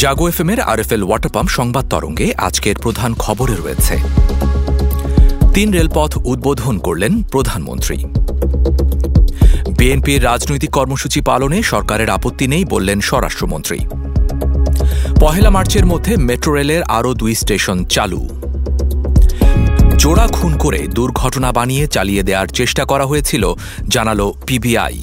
জাগো F এর R F L water pump সংবাদ তরঙ্গে আজকের প্রধান খবরে রয়েছে। তিন রেলপথ উদ্বোধন করলেন প্রধানমন্ত্রী। বিএনপির রাজনৈতিক কর্মসূচি পালনে সরকারের আপত্তি নেই বললেন স্বরাষ্ট্রমন্ত্রী। পহেলা মার্চের মধ্যে মেট্রো রেলের আরও দুই স্টেশন চালু। জোড়া খুন করে দুর্ঘটনা বানিয়ে চালিয়ে দেওয়ার চেষ্টা করা হয়েছিল, জানালো পিবিআই।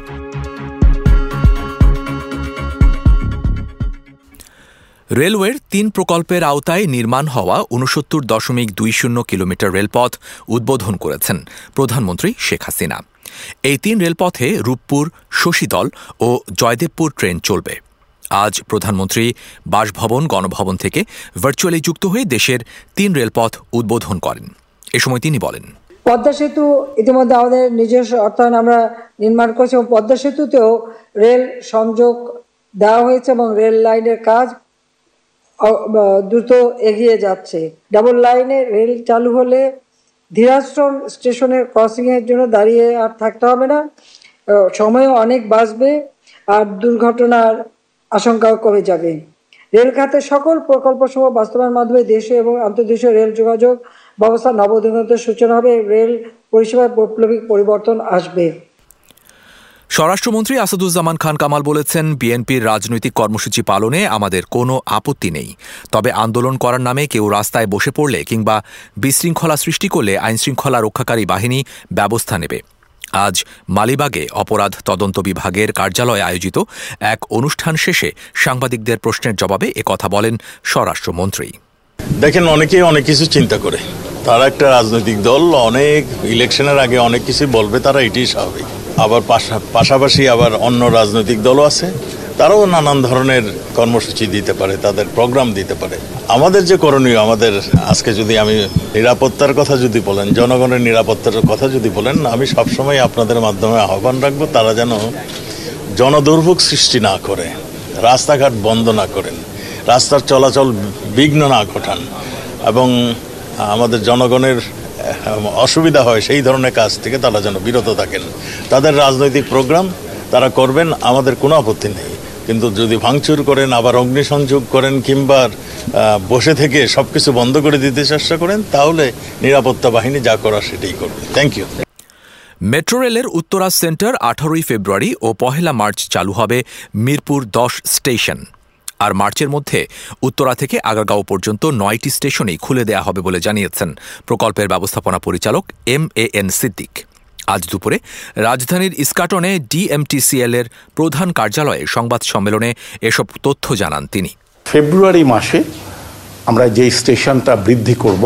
রেলওয়ের তিন প্রকল্পের আওতায় নির্মাণ হওয়া উনসত্তর দশমিক দুই শূন্য কিলোমিটার রেলপথ উদ্বোধন করেছেন প্রধানমন্ত্রী শেখ হাসিনা। এই তিন রেলপথে রূপপুর, শশীদল ও জয়দেবপুর ট্রেন চলবে। আজ প্রধানমন্ত্রী বাসভবন, গণভবন থেকে ভার্চুয়ালি যুক্ত হয়ে দেশের তিন রেলপথ উদ্বোধন করেন। এ সময় তিনি বলেন, পদ্মা সেতু ইতিমধ্যে আমাদের নিজস্ব, অর্থায়ন আমরা নির্মাণ করেছি এবং পদ্মা সেতুতেও রেল সংযোগ দেওয়া হয়েছে এবং রেল লাইনের কাজ দ্রুত এগিয়ে যাচ্ছে। ডাবল লাইনে রেল চালু হলে ধীরাশ্রম স্টেশনের ক্রসিং এর জন্য দাঁড়িয়ে আর থাকতে হবে না। সময়ও অনেক বাঁচবে আর দুর্ঘটনার আশঙ্কাও কমে যাবে। রেল খাতের সকল প্রকল্প সমূহ বাস্তবায়নের মাধ্যমে দেশে এবং আন্তর্দেশীয় রেল যোগাযোগ ব্যবস্থা নবদিগন্তের সূচনা হবে। রেল পরিষেবায় বৈপ্লবিক পরিবর্তন আসবে। স্বরাষ্ট্রমন্ত্রী আসাদুজ্জামান খান কামাল বলেছেন, বিএনপির রাজনৈতিক কর্মসূচি পালনে আমাদের কোনো আপত্তি নেই। তবে আন্দোলন করার নামে কেউ রাস্তায় বসে পড়লে কিংবা বিশৃঙ্খলা সৃষ্টি করলে আইনশৃঙ্খলা রক্ষাকারী বাহিনী ব্যবস্থা নেবে। আজ মালিবাগে অপরাধ তদন্ত বিভাগের কার্যালয়ে আয়োজিত এক অনুষ্ঠান শেষে সাংবাদিকদের প্রশ্নের জবাবে একথা বলেন স্বরাষ্ট্রমন্ত্রী। দেখেন, অনেকেই অনেক কিছু চিন্তা করে। তারা একটা রাজনৈতিক দল, অনেক ইলেকশনের আগে অনেক কিছু বলবে, তারা এটাই স্বাভাবিক। আবার পাশাপাশি আবার অন্য রাজনৈতিক দলও আছে। তারাও নানান ধরনের কর্মসূচি দিতে পারে, তাদের প্রোগ্রাম দিতে পারে। আমাদের যে করণীয়, আমাদের আজকে যদি আমি নিরাপত্তার কথা যদি বলেন, জনগণের নিরাপত্তার কথা যদি বলেন, আমি সবসময় আপনাদের মাধ্যমে আহ্বান রাখব, তারা যেন জনদুর্ভোগ সৃষ্টি না করে, রাস্তাঘাট বন্ধ না করেন, রাস্তার চলাচল বিঘ্ন না ঘটান এবং আমাদের জনগণের অসুবিধা হয় সেই ধরনের কাজ থেকে তারা যেন বিরত থাকেন। তাদের রাজনৈতিক প্রোগ্রাম তারা করবেন, আমাদের কোনো আপত্তি নেই। কিন্তু যদি ভাঙচুর করেন, আবার অগ্নিসংযোগ করেন কিংবা বসে থেকে সব কিছু বন্ধ করে দিতে চেষ্টা করেন, তাহলে নিরাপত্তা বাহিনী যা করার সেটাই করবে। থ্যাংক ইউ মেট্রো রেলের উত্তরা সেন্টার আঠারোই ফেব্রুয়ারি ও পহেলা মার্চ চালু হবে মিরপুর দশ স্টেশন। আর মার্চের মধ্যে উত্তরা থেকে আগারগাঁও পর্যন্ত নয়টি স্টেশনেই খুলে দেওয়া হবে বলে জানিয়েছেন প্রকল্পের ব্যবস্থাপনা পরিচালক এম এ এন সিদ্দিক। আজ দুপুরে রাজধানীর ইস্কাটনে ডিএমটিসিএল এর প্রধান কার্যালয়ে সংবাদ সম্মেলনে এসব তথ্য জানান তিনি। ফেব্রুয়ারি মাসে আমরা যে স্টেশনটা বৃদ্ধি করব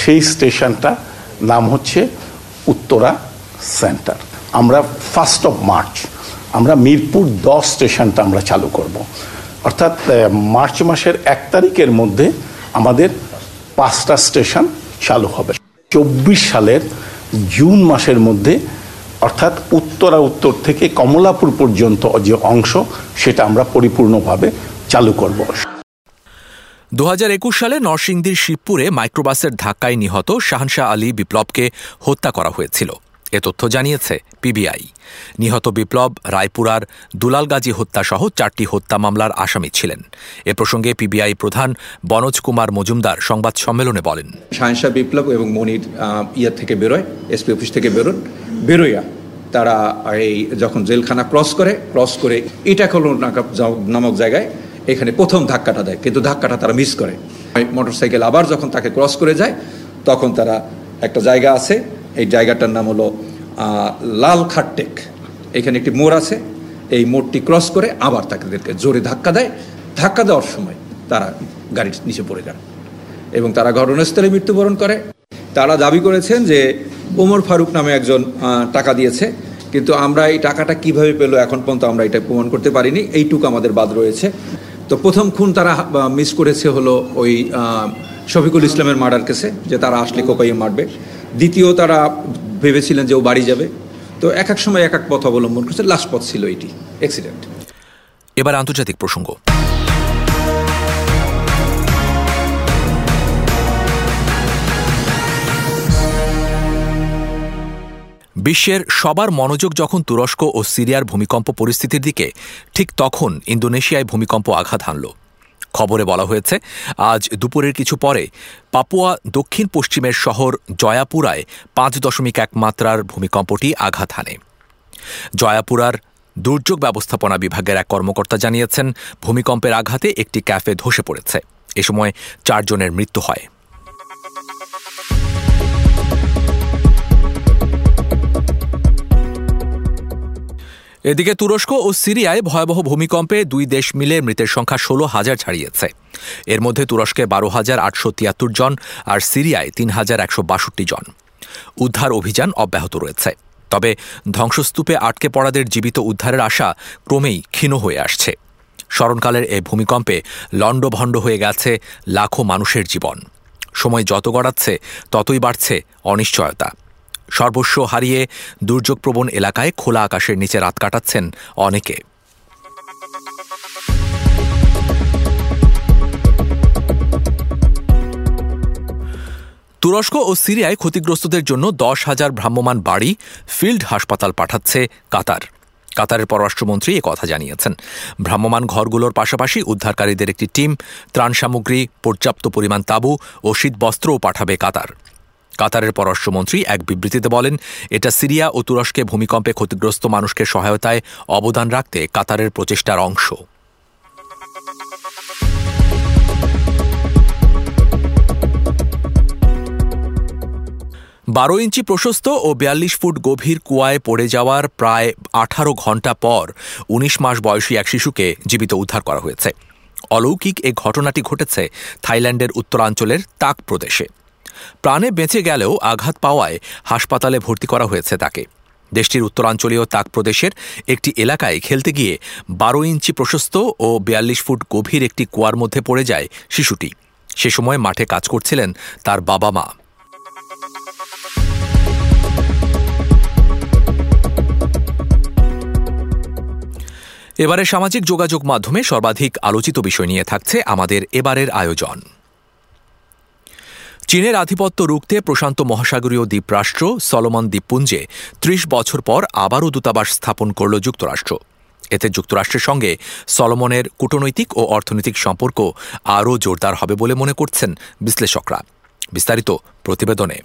সেই স্টেশনটা নাম হচ্ছে উত্তরা সেন্টার। আমরা ফার্স্ট অফ মার্চ আমরা মিরপুর দশ স্টেশনটা আমরা চালু করব। অর্থাৎ মার্চ মাসের এক তারিখের মধ্যে আমাদের পাঁচটা স্টেশন চালু হবে। চব্বিশ সালের জুন মাসের মধ্যে, অর্থাৎ উত্তরা উত্তর থেকে কমলাপুর পর্যন্ত যে অংশ, সেটা আমরা পরিপূর্ণভাবে চালু করব। দু হাজার একুশ সালে নরসিংদীর শিবপুরে মাইক্রোবাসের ধাক্কায় নিহত শাহনশাহ আলী বিপ্লবকে হত্যা করা হয়েছিল। এ তথ্য জানিয়েছে পিবিআই। নিহত বিপ্লব রায়পুরার দুলালগাজী হত্যাসহ চারটি হত্যা মামলার আসামি ছিলেন। এ প্রসঙ্গে পিবিআই প্রধান বনজ কুমার মজুমদার সংবাদ সম্মেলনে বলেন। শাহনশাহ বিপ্লব এবং মনির ইয়ার থেকে বেরোয়, এসপি অফিস থেকে বেরোন। বেরোয়া তারা এই যখন জেলখানা ক্রস করে ক্রস করে ইটাকল নামক জায়গায় এখানে প্রথম ধাক্কাটা দেয়, কিন্তু ধাক্কাটা তারা মিস করে। মোটরসাইকেল আবার যখন তাকে ক্রস করে যায়, তখন তারা একটা জায়গা আছে, এই জায়গাটার নাম হলো লাল খাটটেক। এখানে একটি মোড় আছে। এই মোড়টি ক্রস করে আবার তাদেরকে জোরে ধাক্কা দেয়। ধাক্কা দেওয়ার সময় তারা গাড়ির নিচে পড়ে যান এবং তারা ঘটনাস্থলে মৃত্যুবরণ করে। তারা দাবি করেছেন যে ওমর ফারুক নামে একজন টাকা দিয়েছে। কিন্তু আমরা এই টাকাটা কীভাবে পেল এখন পর্যন্ত আমরা এটা প্রমাণ করতে পারিনি। এইটুকু আমাদের বাদ রয়েছে। তো প্রথম খুন তারা মিস করেছে হলো ওই শফিকুল ইসলামের মার্ডার কেসে যে তারা আসলে কোকাইয়ে মারবে। দ্বিতীয় তারা ভেবেছিলেন যে ও বাড়ি যাবে। তো এক এক সময় এক এক পথ অবলম্বন করছে। লাস্ট পথ ছিল এটি অ্যাক্সিডেন্ট এবার আন্তর্জাতিক প্রসঙ্গ। বিশ্বের সবার মনোযোগ যখন তুরস্ক ও সিরিয়ার ভূমিকম্প পরিস্থিতির দিকে, ঠিক তখন ইন্দোনেশিয়ায় ভূমিকম্প আঘাত হানল। খবরে বলা হয়েছে, আজ দুপুরের কিছু পরে পাপুয়া দক্ষিণ পশ্চিমের শহর জয়াপুরায় পাঁচ দশমিক এক মাত্রার ভূমিকম্পটি আঘাত হানে। জয়াপুরার দুর্যোগ ব্যবস্থাপনা বিভাগের এক কর্মকর্তা জানিয়েছেন, ভূমিকম্পের আঘাতে একটি ক্যাফে ধসে পড়েছে। এ সময় চারজনের মৃত্যু হয়। এদিকে তুরস্ক ও সিরিয়ায় ভয়াবহ ভূমিকম্পে দুই দেশ মিলে মৃতের সংখ্যা ষোলো হাজার ছাড়িয়েছে। এর মধ্যে তুরস্কে বারো হাজার আটশো তিয়াত্তর জন আর সিরিয়ায় তিন হাজার একশো বাষট্টি জন। উদ্ধার অভিযান অব্যাহত রয়েছে। তবে ধ্বংসস্তূপে আটকে পড়াদের জীবিত উদ্ধারের আশা ক্রমেই ক্ষীণ হয়ে আসছে। স্মরণকালের এই ভূমিকম্পে লণ্ডভণ্ড হয়ে গেছে লাখো মানুষের জীবন। সময় যত গড়াচ্ছে, ততই বাড়ছে অনিশ্চয়তা। সর্বস্ব হারিয়ে দুর্যোগপ্রবণ এলাকায় খোলা আকাশের নিচে রাত কাটাচ্ছেন অনেকে। তুরস্ক ও সিরিয়ায় ক্ষতিগ্রস্তদের জন্য দশ হাজার ভ্রাম্যমাণ বাড়ি ফিল্ড হাসপাতাল পাঠাচ্ছে কাতার। কাতারের পররাষ্ট্রমন্ত্রী কথা জানিয়েছেন। ভ্রাম্যমাণ ঘরগুলোর পাশাপাশি উদ্ধারকারীদের একটি টিম, ত্রাণ সামগ্রী, পর্যাপ্ত পরিমাণ তাঁবু ও শীতবস্ত্রও পাঠাবে কাতার। কাতারের পররাষ্ট্রমন্ত্রী এক বিবৃতিতে বলেন, এটা সিরিয়া ও তুরস্কে ভূমিকম্পে ক্ষতিগ্রস্ত মানুষকে সহায়তায় অবদান রাখতে কাতারের প্রচেষ্টার অংশ। বারো ইঞ্চি প্রশস্ত ও বিয়াল্লিশ ফুট গভীর কুয়ায় পড়ে যাওয়ার প্রায় আঠারো ঘণ্টা পর উনিশ মাস বয়সী এক শিশুকে জীবিত উদ্ধার করা হয়েছে। অলৌকিক এ ঘটনাটি ঘটেছে থাইল্যান্ডের উত্তরাঞ্চলের তাক প্রদেশে। প্রাণে বেঁচে গেলেও আঘাত পাওয়ায় হাসপাতালে ভর্তি করা হয়েছে তাকে। দেশটির উত্তরাঞ্চলীয় তাক প্রদেশের একটি এলাকায় খেলতে গিয়ে বারো ইঞ্চি প্রশস্ত ও বিয়াল্লিশ ফুট গভীর একটি কুয়ার মধ্যে পড়ে যায় শিশুটি। সে সময় মাঠে কাজ করছিলেন তার বাবা মা। এবারে সামাজিক যোগাযোগ মাধ্যমে সর্বাধিক আলোচিত বিষয় নিয়ে থাকছে আমাদের এবারের আয়োজন। চীনের আধিপত্য রুখতে প্রশান্ত মহাসাগরীয় দ্বীপরাষ্ট্র সলোমন দ্বীপপুঞ্জে ত্রিশ বছর পর আবারও দূতাবাস স্থাপন করল যুক্তরাষ্ট্র। এতে যুক্তরাষ্ট্রের সঙ্গে সলোমনের কূটনৈতিক ও অর্থনৈতিক সম্পর্ক আরও জোরদার হবে বলে মনে করছেন বিশ্লেষকরা। বিস্তারিত প্রতিবেদনে।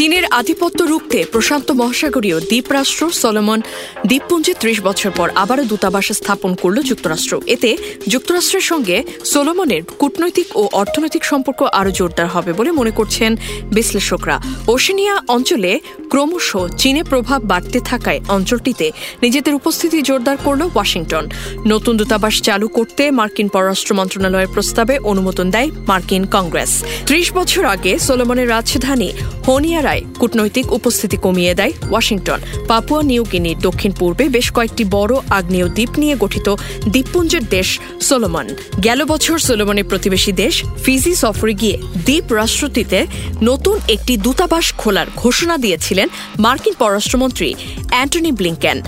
চীনের আধিপত্য রুখতে প্রশান্ত মহাসাগরীয় দ্বীপরাষ্ট্র সলোমন দ্বীপপুঞ্জে ত্রিশ বছর পর আবারও দূতাবাস স্থাপন করল যুক্তরাষ্ট্র। এতে যুক্তরাষ্ট্রের সঙ্গে সোলোমনের কূটনৈতিক ও অর্থনৈতিক সম্পর্ক আরও জোরদার হবে বলে মনে করছেন বিশ্লেষকরা। ওশেনিয়া অঞ্চলে ক্রমশ চীনে প্রভাব বাড়তে থাকায় অঞ্চলটিতে নিজেদের উপস্থিতি জোরদার করল ওয়াশিংটন। নতুন দূতাবাস চালু করতে মার্কিন পররাষ্ট্র মন্ত্রণালয়ের প্রস্তাবে অনুমোদন দেয় মার্কিন কংগ্রেস। ত্রিশ বছর আগে সোলোমনের রাজধানী হনিয়ারা রায় কূটনৈতিক উপস্থিতি কমিয়ে দেয় ওয়াশিংটন। পাপুয়া নিউ গিনির দক্ষিণ পূর্বে বেশ কয়েকটি বড় আগ্নেয় দ্বীপ নিয়ে গঠিত দ্বীপপুঞ্জের দেশ সোলোমন। গেল বছর সোলোমনের প্রতিবেশী দেশ ফিজি সফরে গিয়ে দ্বীপ রাষ্ট্রটিতে নতুন একটি দূতাবাস খোলার ঘোষণা দিয়েছিলেন মার্কিন পররাষ্ট্রমন্ত্রী অ্যান্টনি ব্লিংকেন।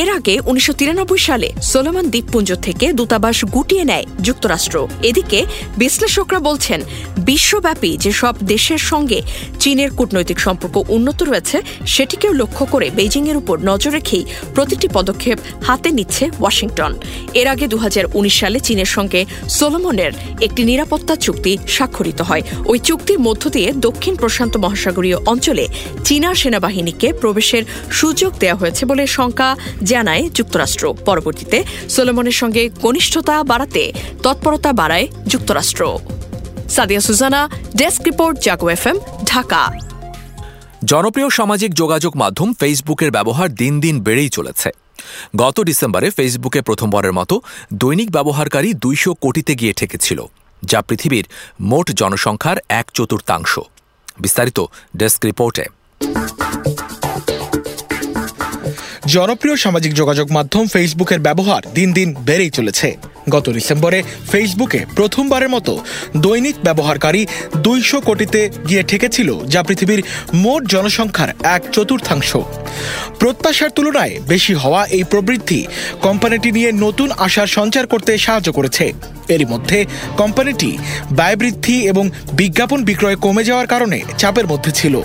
এর আগে উনিশশো তিরানব্বই সালে সোলোমন দ্বীপপুঞ্জ থেকে দূতাবাস গুটিয়ে নেয় যুক্তরাষ্ট্র। এদিকে বিশ্লেষকরা বলছেন, বিশ্বব্যাপী যেসব দেশের সঙ্গে চীনের কূটনৈতিক সম্পর্ক উন্নত রয়েছে, সেটিকেও লক্ষ্য করে বেইজিংয়ের উপর নজর রেখেই প্রতিটি পদক্ষেপ হাতে নিচ্ছে ওয়াশিংটন। এর আগে দুহাজার উনিশ সালে চীনের সঙ্গে সোলোমনের একটি নিরাপত্তা চুক্তি স্বাক্ষরিত হয়। ওই চুক্তির মধ্য দিয়ে দক্ষিণ প্রশান্ত মহাসাগরীয় অঞ্চলে চীনা সেনাবাহিনীকে প্রবেশের সুযোগ দেওয়া হয়েছে বলে শঙ্কা জানায় যুক্তরাষ্ট্র। পরবর্তীতে সোলোমনের সঙ্গে ঘনিষ্ঠতা বাড়াতে তৎপরতা বাড়ায় যুক্তরাষ্ট্র। Sadia Sujana, desk report, Jago F Dhaka. জনপ্রিয় সামাজিক যোগাযোগ মাধ্যম ফেসবুকের ব্যবহার দিন দিন বেড়েই চলেছে। গত ডিসেম্বরে ফেসবুকে প্রথমবারের মতো দৈনিক ব্যবহারকারী দুইশো কোটিতে গিয়ে ঠেকেছিল, যা পৃথিবীর মোট জনসংখ্যার এক চতুর্থাংশ। বিস্তারিত ডেস্ক রিপোর্টে। জনপ্রিয় সামাজিক যোগাযোগ মাধ্যম ফেসবুকের ব্যবহার দিন দিন বেড়েই চলেছে। গত ডিসেম্বরে ফেসবুকে প্রথমবারের মতো দৈনিক ব্যবহারকারী দুইশো কোটিতে গিয়ে ঠেকেছিল যা পৃথিবীর মোট জনসংখ্যার এক চতুর্থাংশ। প্রত্যাশার তুলনায় বেশি হওয়া এই প্রবৃদ্ধি কোম্পানিটি নিয়ে নতুন আশার সঞ্চার করতে সাহায্য করেছে। এরই মধ্যে কোম্পানিটি ব্যয় বৃদ্ধি এবং বিজ্ঞাপন বিক্রয় কমে যাওয়ার কারণে চাপের মধ্যে ছিল।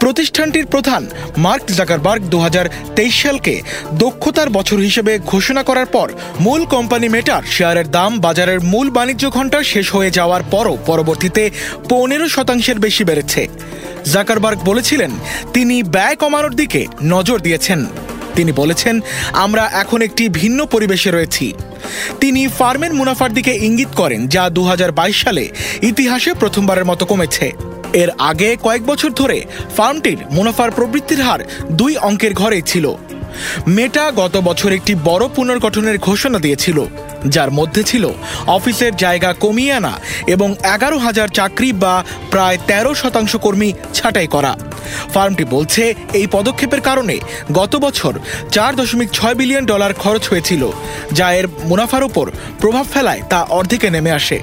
প্রতিষ্ঠানটির প্রধান মার্ক জাকারবার্গ দু হাজার তেইশ সালকে দক্ষতার বছর হিসেবে ঘোষণা করার পর মূল কোম্পানি মেটার শেয়ারের দাম বাজারের মূল বাণিজ্য ঘণ্টা শেষ হয়ে যাওয়ার পরও পরবর্তীতে পনেরো শতাংশের বেশি বেড়েছে। জাকারবার্গ বলেছিলেন, তিনি ব্যয় কমানোর দিকে নজর দিয়েছেন। তিনি বলেছেন, আমরা এখন একটি ভিন্ন পরিবেশে রয়েছি। তিনি ফার্মের মুনাফার দিকে ইঙ্গিত করেন, যা দু হাজার বাইশ সালে ইতিহাসে প্রথমবারের মতো কমেছে। এর আগে কয়েক বছর ধরে ফার্মটির মুনাফার প্রবৃত্তির হার দুই অঙ্কের ঘরেই ছিল। মেটা গত বছর একটি বড় পুনর্গঠনের ঘোষণা দিয়েছিল। যার মধ্যে ছিল অফিসের জায়গা কমিয়ে আনা এবং এগারো হাজার চাকরি বা প্রায় তেরো শতাংশ কর্মী ছাঁটাই করা। ফার্মটি বলছে, এই পদক্ষেপের কারণে গত বছর চার দশমিক ছয় বিলিয়ন ডলার খরচ হয়েছিল, যা এর মুনাফার উপর প্রভাব ফেলায় তা অর্ধেকে নেমে আসে।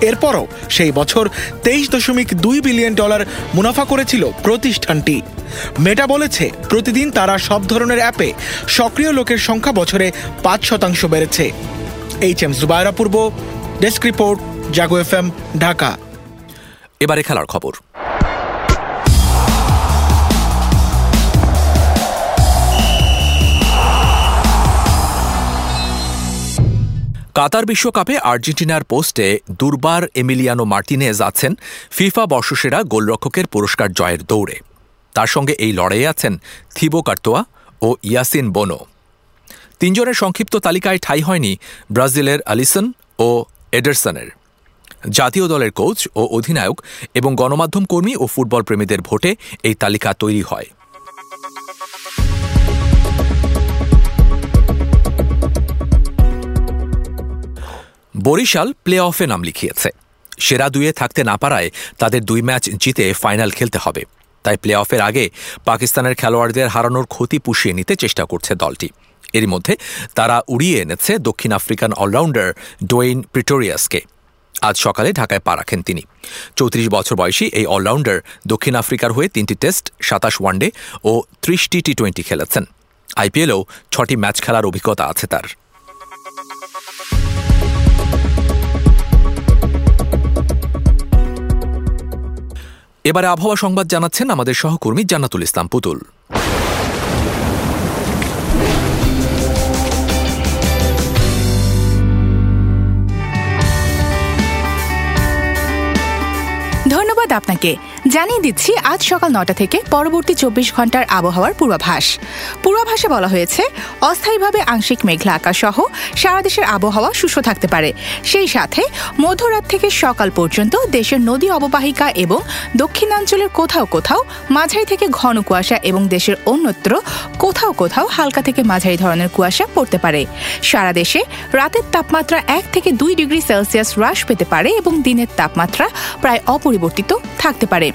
এরপরও সেই বছর তেইশ দশমিক দুই বিলিয়ন ডলার মুনাফা করেছিল প্রতিষ্ঠানটি। মেটা বলেছে, প্রতিদিন তারা সব ধরনের অ্যাপে সক্রিয় লোকের সংখ্যা বছরে পাঁচ শতাংশ বেড়েছে। H M Jubayra Purba desk report Jago F M Dhaka এবারে খেলার খবর। কাতার বিশ্বকাপে আর্জেন্টিনার পোস্টে দুর্বার এমিলিয়ানো মার্টিনেজ আছেন ফিফা বর্ষসেরা গোলরক্ষকের পুরস্কার জয়ের দৌড়ে। তার সঙ্গে এই লড়াইয়ে আছেন থিবো কার্তোয়া ও ইয়াসিন বোনো। তিনজনের সংক্ষিপ্ত তালিকায় ঠাই হয়নি ব্রাজিলের আলিসন ও এডারসনের। জাতীয় দলের কোচ ও অধিনায়ক এবং গণমাধ্যম কর্মী ও ফুটবল প্রেমীদের ভোটে এই তালিকা তৈরি হয়। বরিশাল প্লে অফে নাম লিখিয়েছে। সেরা দুয়ে থাকতে না পারায় তাদের দুই ম্যাচ জিতে ফাইনাল খেলতে হবে। তাই প্লে অফের আগে পাকিস্তানের খেলোয়াড়দের হারানোর ক্ষতি পুষিয়ে নিতে চেষ্টা করছে দলটি। এরই মধ্যে তারা উড়িয়ে এনেছে দক্ষিণ আফ্রিকান অলরাউন্ডার ডোয়েইন প্রিটোরিয়াসকে। আজ সকালে ঢাকায় পা রাখেন তিনি। চৌত্রিশ বছর বয়সী এই অলরাউন্ডার দক্ষিণ আফ্রিকার হয়ে তিনটি টেস্ট, সাতাশ ওয়ানডে ও ত্রিশটি টি টোয়েন্টি খেলেছেন আইপিএলেও ছটি ম্যাচ খেলার অভিজ্ঞতা আছে তার। এবারে আবহাওয়া সংবাদ জানাচ্ছেন আমাদের সহকর্মী জান্নাতুল ইসলাম পুতুল। আপনাকে। জানিয়ে দিচ্ছি, আজ সকাল নটা থেকে পরবর্তী চব্বিশ ঘণ্টার আবহাওয়ার পূর্বাভাস। পূর্বাভাসে বলা হয়েছে, অস্থায়ীভাবে আংশিক মেঘলা আকাশ সহ সারা দেশের আবহাওয়া শুষ্ক থাকতে পারে। সেই সাথে মধ্যরাত থেকে সকাল পর্যন্ত দেশের নদী অববাহিকা এবং দক্ষিণাঞ্চলের কোথাও কোথাও মাঝারি থেকে ঘন কুয়াশা এবং দেশের অন্যত্র কোথাও কোথাও হালকা থেকে মাঝারি ধরনের কুয়াশা পড়তে পারে। সারা দেশে রাতের তাপমাত্রা এক থেকে দুই ডিগ্রি সেলসিয়াস হ্রাস পেতে পারে এবং দিনের তাপমাত্রা প্রায় অপরিবর্তিত থাকতে পারে।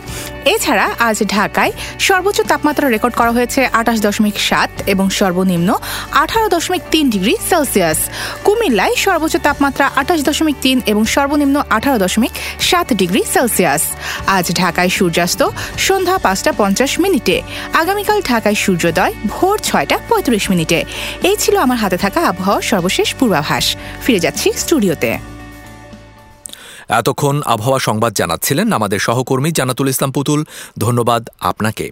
এছাড়া আজ ঢাকায় সর্বোচ্চ তাপমাত্রা রেকর্ড করা হয়েছে আঠাশ দশমিক সাত এবং সর্বনিম্ন আঠারো দশমিক তিন ডিগ্রি সেলসিয়াস। কুমিল্লায় সর্বোচ্চ তাপমাত্রা আঠাশ দশমিক তিন এবং সর্বনিম্ন আঠারো দশমিক সাত ডিগ্রি সেলসিয়াস। আজ ঢাকায় সূর্যাস্ত সন্ধ্যা পাঁচটা পঞ্চাশ মিনিটে। আগামীকাল ঢাকায় সূর্যোদয় ভোর ছয়টা পঁয়ত্রিশ মিনিটে। এই ছিল আমার হাতে থাকা আবহাওয়ার সর্বশেষ পূর্বাভাস। ফিরে যাচ্ছি স্টুডিওতে। এতক্ষণ আবহাওয়া সংবাদ জানাচ্ছিলেন আমাদের সহকর্মী জানাতুল ইসলাম পুতুল। ধন্যবাদ আপনাকে।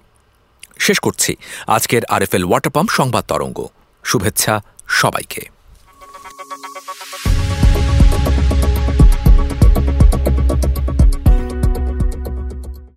শেষ করছি আজকের আরএফএল ওয়াটার পাম্প সংবাদ তরঙ্গ। শুভেচ্ছা সবাইকে।